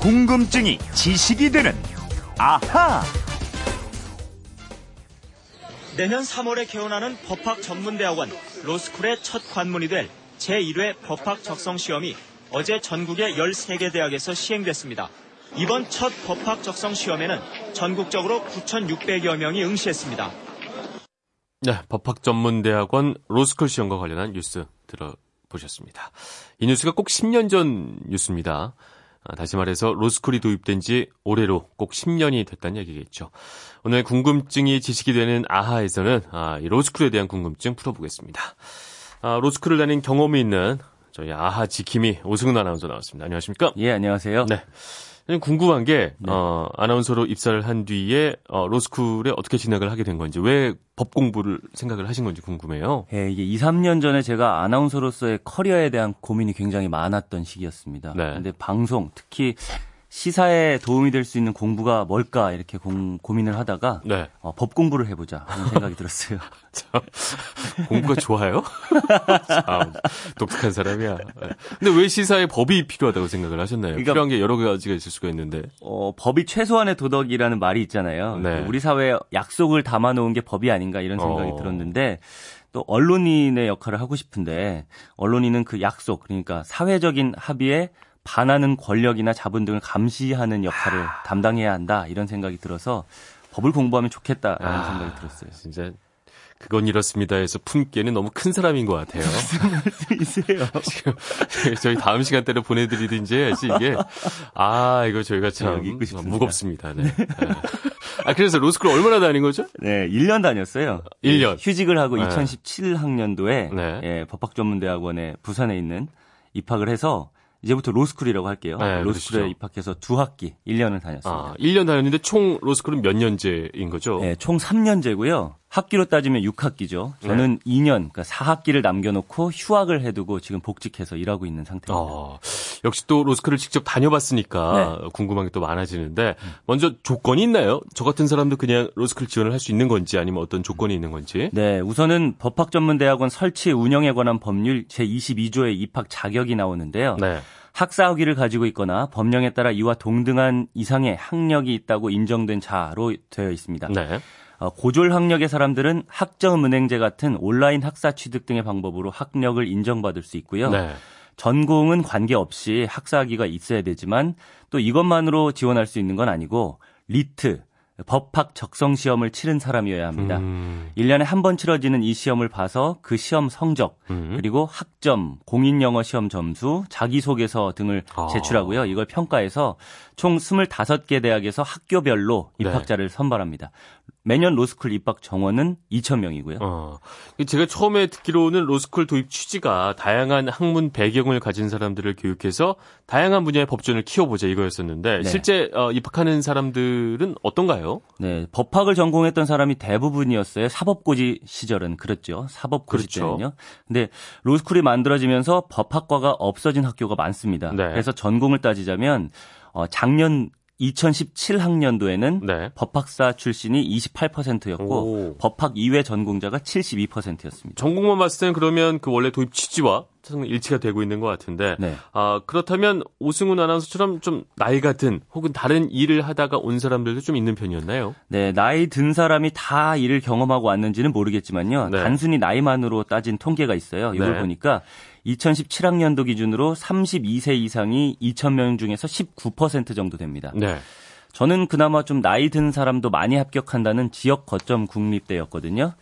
궁금증이 지식이 되는 아하. 내년 3월에 개원하는 법학 전문대학원 로스쿨의 첫 관문이 될 제1회 법학 적성 시험이 어제 전국의 13개 대학에서 시행됐습니다. 이번 첫 법학 적성 시험에는 전국적으로 9,600여 명이 응시했습니다. 네, 법학 전문 대학원 로스쿨 시험과 관련한 뉴스 들어보셨습니다. 이 뉴스가 꼭 10년 전 뉴스입니다. 아, 다시 말해서 로스쿨이 도입된 지 올해로 꼭 10년이 됐다는 얘기겠죠. 오늘 궁금증이 지식이 되는 아하에서는 아, 이 로스쿨에 대한 궁금증 풀어보겠습니다. 아, 로스쿨을 다닌 경험이 있는 저희 아하 지킴이 오승훈 아나운서 나왔습니다. 안녕하십니까? 예, 안녕하세요. 네. 궁금한 게 네. 어, 아나운서로 입사를 한 뒤에 어, 로스쿨에 어떻게 진학을 하게 된 건지 왜 법 공부를 생각을 하신 건지 궁금해요. 예, 이게 2, 3년 전에 제가 아나운서로서의 커리어에 대한 고민이 굉장히 많았던 시기였습니다. 네. 근데 방송 특히 시사에 도움이 될 수 있는 공부가 뭘까 이렇게 공, 고민을 하다가 네. 어, 법 공부를 해보자 하는 생각이 들었어요. 참, 공부가 좋아요? 참, 독특한 사람이야. 근데 왜 시사에 법이 필요하다고 생각을 하셨나요? 그러니까, 필요한 게 여러 가지가 있을 수가 있는데. 어, 법이 최소한의 도덕이라는 말이 있잖아요. 네. 우리 사회에 약속을 담아놓은 게 법이 아닌가 이런 생각이 어. 들었는데 또 언론인의 역할을 하고 싶은데 언론인은 그 약속 그러니까 사회적인 합의에 반하는 권력이나 자본 등을 감시하는 역할을 아... 담당해야 한다 이런 생각이 들어서 법을 공부하면 좋겠다라는 아... 생각이 들었어요. 진짜 그건 이렇습니다 해서 품기에는 너무 큰 사람인 것 같아요. 무슨 말씀이세요? 지금 저희 다음 시간대로 보내드리든지 이게 아 이거 저희가 참 네, 무겁습니다. 네. 네. 아 그래서 로스쿨 얼마나 다닌 거죠? 네, 1년 다녔어요. 1년. 휴직을 하고 네. 2017학년도에 네. 예, 법학전문대학원에 부산에 있는 입학을 해서 이제부터 로스쿨이라고 할게요. 네, 로스쿨에 그렇죠. 입학해서 두 학기 1년을 다녔습니다. 아, 1년 다녔는데 총 로스쿨은 몇 년제인 거죠? 네, 총 3년제고요. 학기로 따지면 6학기죠. 저는 네. 2년, 그러니까 4학기를 남겨놓고 휴학을 해두고 지금 복직해서 일하고 있는 상태입니다. 어, 역시 또 로스쿨을 직접 다녀봤으니까 네. 궁금한 게 또 많아지는데 먼저 조건이 있나요? 저 같은 사람도 그냥 로스쿨 지원을 할 수 있는 건지 아니면 어떤 조건이 있는 건지? 네, 우선은 법학전문대학원 설치 운영에 관한 법률 제22조의 입학 자격이 나오는데요. 네. 학사 학위를 가지고 있거나 법령에 따라 이와 동등한 이상의 학력이 있다고 인정된 자로 되어 있습니다. 네. 어, 고졸 학력의 사람들은 학점 은행제 같은 온라인 학사 취득 등의 방법으로 학력을 인정받을 수 있고요. 네. 전공은 관계없이 학사학위가 있어야 되지만 또 이것만으로 지원할 수 있는 건 아니고 LEET, 법학 적성 시험을 치른 사람이어야 합니다. 음. 1년에 한 번 치러지는 이 시험을 봐서 그 시험 성적, 음. 그리고 학점, 공인 영어 시험 점수, 자기소개서 등을 아. 제출하고요. 이걸 평가해서 총 25개 대학에서 학교별로 네. 입학자를 네. 선발합니다. 매년 로스쿨 입학 정원은 2,000명이고요. 어. 제가 처음에 듣기로는 로스쿨 도입 취지가 다양한 학문 배경을 가진 사람들을 교육해서 다양한 분야의 법전을 키워보자 이거였었는데 네. 실제 어, 입학하는 사람들은 어떤가요? 네, 법학을 전공했던 사람이 대부분이었어요. 사법고시 시절은 그랬죠. 사법고시 그렇죠. 때는요. 근데 로스쿨이 만들어지면서 법학과가 없어진 학교가 많습니다. 네. 그래서 전공을 따지자면 어, 작년 2017학년도에는 네. 법학사 출신이 28%였고 오. 법학 이외 전공자가 72%였습니다. 전공만 봤을 때는 그러면 그 원래 도입 취지와 일치가 되고 있는 것 같은데 네. 아, 그렇다면 오승훈 아나운서처럼 좀 나이 같은 혹은 다른 일을 하다가 온 사람들도 좀 있는 편이었나요? 네, 나이 든 사람이 다 일을 경험하고 왔는지는 모르겠지만요. 네. 단순히 나이만으로 따진 통계가 있어요. 이걸 네. 보니까 2017학년도 기준으로 32세 이상이 2,000명 중에서 19% 정도 됩니다. 네. 저는 그나마 좀 나이 든 사람도 많이 합격한다는 지역 거점 국립대였거든요.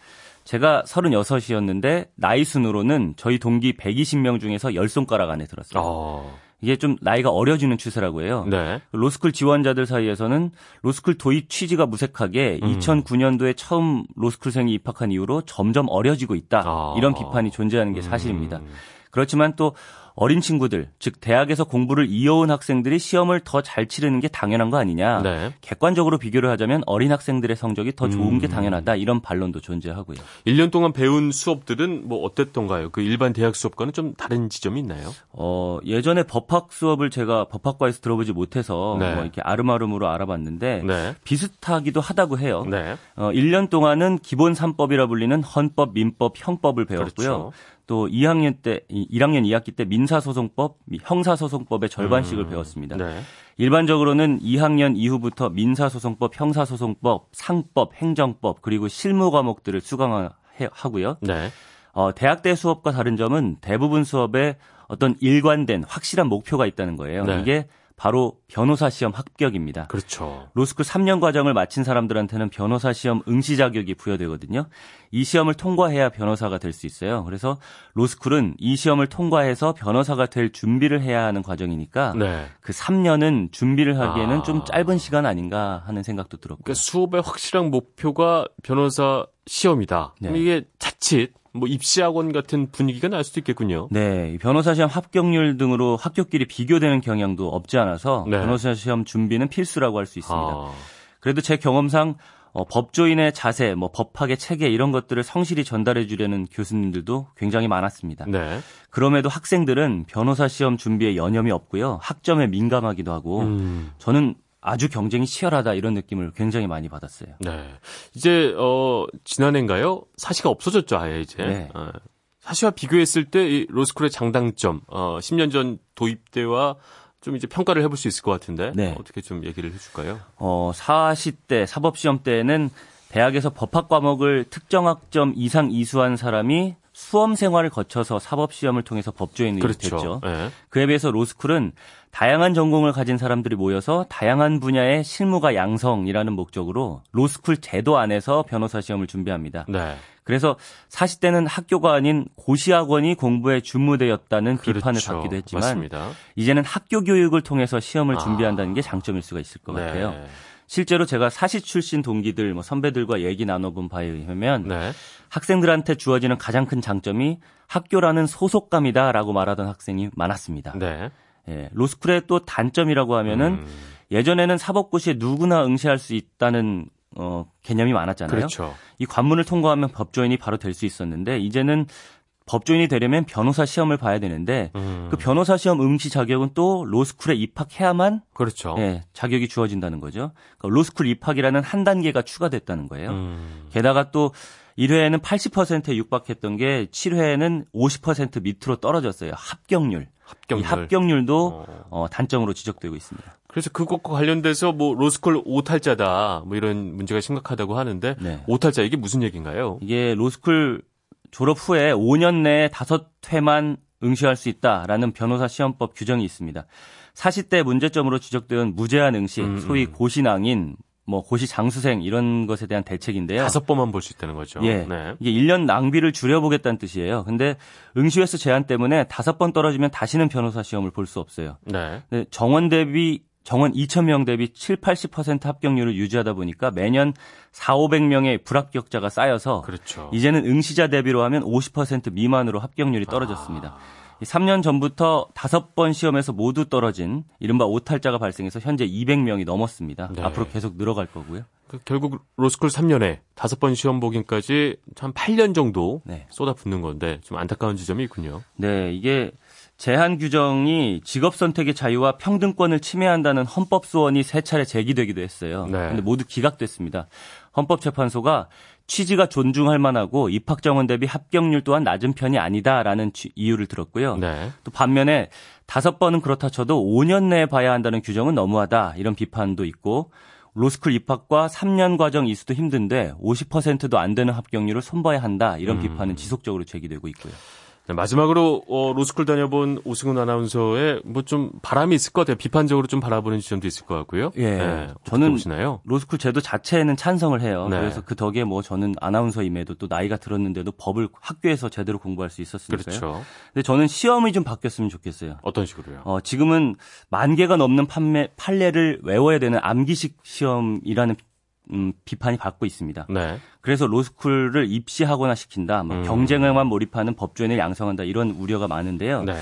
제가 36이었는데 나이 순으로는 저희 동기 120명 중에서 10손가락 안에 들었어요. 어. 이게 좀 나이가 어려지는 추세라고 해요. 네. 로스쿨 지원자들 사이에서는 로스쿨 도입 취지가 무색하게 음. 2009년도에 처음 로스쿨생이 입학한 이후로 점점 어려지고 있다. 아. 이런 비판이 존재하는 게 사실입니다. 음. 그렇지만 또 어린 친구들, 즉 대학에서 공부를 이어온 학생들이 시험을 더 잘 치르는 게 당연한 거 아니냐. 네. 객관적으로 비교를 하자면 어린 학생들의 성적이 더 좋은 음. 게 당연하다. 이런 반론도 존재하고요. 1년 동안 배운 수업들은 뭐 어땠던가요? 그 일반 대학 수업과는 좀 다른 지점이 있나요? 어, 예전에 법학 수업을 제가 법학과에서 들어보지 못해서 네. 뭐 이렇게 아름아름으로 알아봤는데 네. 비슷하기도 하다고 해요. 네. 어, 1년 동안은 기본 3법이라 불리는 헌법, 민법, 형법을 배웠고요. 그렇죠. 또 2학년 때 1학년 2학기 때 민사 민사소송법, 형사소송법의 절반씩을 음, 배웠습니다. 네. 일반적으로는 2학년 이후부터 민사소송법, 형사소송법, 상법, 행정법 그리고 실무 과목들을 수강하고요. 네. 어, 대학 대 수업과 다른 점은 대부분 수업에 어떤 일관된 확실한 목표가 있다는 거예요. 네. 이게 바로 변호사 시험 합격입니다. 그렇죠. 로스쿨 3년 과정을 마친 사람들한테는 변호사 시험 응시 자격이 부여되거든요. 이 시험을 통과해야 변호사가 될 수 있어요. 그래서 로스쿨은 이 시험을 통과해서 변호사가 될 준비를 해야 하는 과정이니까 네. 그 3년은 준비를 하기에는 아. 좀 짧은 시간 아닌가 하는 생각도 들었고요. 그러니까 수업의 확실한 목표가 변호사 시험이다. 네. 이게 자칫 뭐 입시학원 같은 분위기가 날 수도 있겠군요. 네, 이 변호사 시험 합격률 등으로 학교끼리 비교되는 경향도 없지 않아서 네. 변호사 시험 준비는 필수라고 할 수 있습니다. 아, 그래도 제 경험상 어, 법조인의 자세, 뭐 법학의 체계 이런 것들을 성실히 전달해 주려는 교수님들도 굉장히 많았습니다. 네. 그럼에도 학생들은 변호사 시험 준비에 여념이 없고요. 학점에 민감하기도 하고 음, 저는 아주 경쟁이 치열하다 이런 느낌을 굉장히 많이 받았어요. 네. 이제 어 지난해인가요? 사시가 없어졌죠, 아예 이제. 네. 어, 사시와 비교했을 때이 로스쿨의 장단점, 어 10년 전 도입 때와 좀 이제 평가를 해볼 수 있을 것 같은데 네. 어떻게 좀 얘기를 해줄까요? 어, 사시 때 사법 시험 때에는 대학에서 법학 과목을 특정 학점 이상 이수한 사람이 수험 생활을 거쳐서 사법 시험을 통해서 법조인이 그렇죠. 됐죠. 네. 그에 비해서 로스쿨은 다양한 전공을 가진 사람들이 모여서 다양한 분야의 실무가 양성이라는 목적으로 로스쿨 제도 안에서 변호사 시험을 준비합니다. 네. 그래서 사시 때는 학교가 아닌 고시학원이 공부의 주무대였다는 비판을 그렇죠. 받기도 했지만 맞습니다. 이제는 학교 교육을 통해서 시험을 아. 준비한다는 게 장점일 수가 있을 것 같아요. 네. 실제로 제가 사시 출신 동기들, 뭐 선배들과 얘기 나눠본 바에 의하면 네. 학생들한테 주어지는 가장 큰 장점이 학교라는 소속감이다라고 말하던 학생이 많았습니다. 네. 예, 로스쿨의 또 단점이라고 하면은 음, 예전에는 사법고시에 누구나 응시할 수 있다는 어, 개념이 많았잖아요. 그렇죠. 이 관문을 통과하면 법조인이 바로 될 수 있었는데 이제는 법조인이 되려면 변호사 시험을 봐야 되는데 음, 그 변호사 시험 응시 자격은 또 로스쿨에 입학해야만 그렇죠. 예, 자격이 주어진다는 거죠. 그러니까 로스쿨 입학이라는 한 단계가 추가됐다는 거예요. 음, 게다가 또 1회에는 80%에 육박했던 게 7회에는 50% 밑으로 떨어졌어요. 합격률. 합격률. 이 합격률도 어. 어, 단점으로 지적되고 있습니다. 그래서 그것과 관련돼서 뭐 로스쿨 오탈자다 뭐 이런 문제가 심각하다고 하는데 네. 오탈자 이게 무슨 얘기인가요? 이게 로스쿨 졸업 후에 5년 내에 5회만 응시할 수 있다라는 변호사 시험법 규정이 있습니다. 사시 때 문제점으로 지적되는 무제한 응시, 음, 소위 음. 고시낭인, 뭐 고시 장수생 이런 것에 대한 대책인데요. 다섯 번만 볼 수 있다는 거죠. 예. 네. 이게 1년 낭비를 줄여보겠다는 뜻이에요. 근데 응시 횟수 제한 때문에 다섯 번 떨어지면 다시는 변호사 시험을 볼 수 없어요. 네. 정원 대비 정원 2,000명 대비 7, 80% 합격률을 유지하다 보니까 매년 4, 500명의 불합격자가 쌓여서 그렇죠. 이제는 응시자 대비로 하면 50% 미만으로 합격률이 떨어졌습니다. 아. 이 3년 전부터 다섯 번 시험에서 모두 떨어진 이른바 오탈자가 발생해서 현재 200명이 넘었습니다. 네. 앞으로 계속 늘어갈 거고요. 그 결국 로스쿨 3년에 다섯 번 시험 보기까지 한 8년 정도 네. 쏟아붓는 건데 좀 안타까운 지점이 있군요. 네, 이게 제한 규정이 직업 선택의 자유와 평등권을 침해한다는 헌법 소원이 세 차례 제기되기도 했어요. 네. 근데 모두 기각됐습니다. 헌법재판소가 취지가 존중할 만하고 입학 정원 대비 합격률 또한 낮은 편이 아니다라는 취- 이유를 들었고요. 네. 또 반면에 다섯 번은 그렇다 쳐도 5년 내에 봐야 한다는 규정은 너무하다 이런 비판도 있고 로스쿨 입학과 3년 과정 이수도 힘든데 50%도 안 되는 합격률을 손봐야 한다 이런 음. 비판은 지속적으로 제기되고 있고요. 네, 마지막으로 어, 로스쿨 다녀본 오승훈 아나운서의 뭐 좀 바람이 있을 것 같아요. 비판적으로 좀 바라보는 지점도 있을 것 같고요. 예. 네, 저는 보시나요? 로스쿨 제도 자체에는 찬성을 해요. 네. 그래서 그 덕에 뭐 저는 아나운서임에도 또 나이가 들었는데도 법을 학교에서 제대로 공부할 수 있었으니까요. 그렇죠. 근데 저는 시험이 좀 바뀌었으면 좋겠어요. 어떤 식으로요? 어, 지금은 만 개가 넘는 판매, 판례를 외워야 되는 암기식 시험이라는 음, 비판이 받고 있습니다. 네. 그래서 로스쿨을 입시하거나 시킨다, 뭐 음. 경쟁에만 몰입하는 법조인을 양성한다 이런 우려가 많은데요. 네.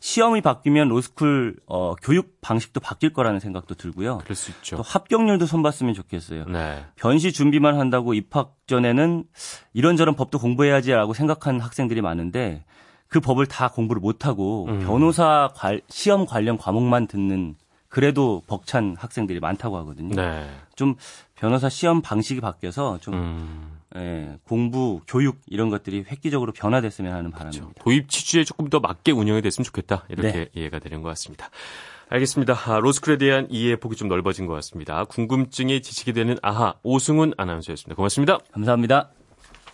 시험이 바뀌면 로스쿨 어, 교육 방식도 바뀔 거라는 생각도 들고요. 그럴 수 있죠. 또 합격률도 손봤으면 좋겠어요. 네. 변시 준비만 한다고 입학 전에는 이런저런 법도 공부해야지라고 생각하는 학생들이 많은데 그 법을 다 공부를 못하고 음. 변호사 관- 시험 관련 과목만 듣는 그래도 벅찬 학생들이 많다고 하거든요. 네. 좀 변호사 시험 방식이 바뀌어서 좀 음. 예, 공부, 교육 이런 것들이 획기적으로 변화됐으면 하는 바람입니다. 그렇죠. 도입 취지에 조금 더 맞게 운영이 됐으면 좋겠다. 이렇게 네. 이해가 되는 것 같습니다. 알겠습니다. 아, 로스쿨에 대한 이해 폭이 좀 넓어진 것 같습니다. 궁금증이 지식이 되는 아하 오승훈 아나운서였습니다. 고맙습니다. 감사합니다.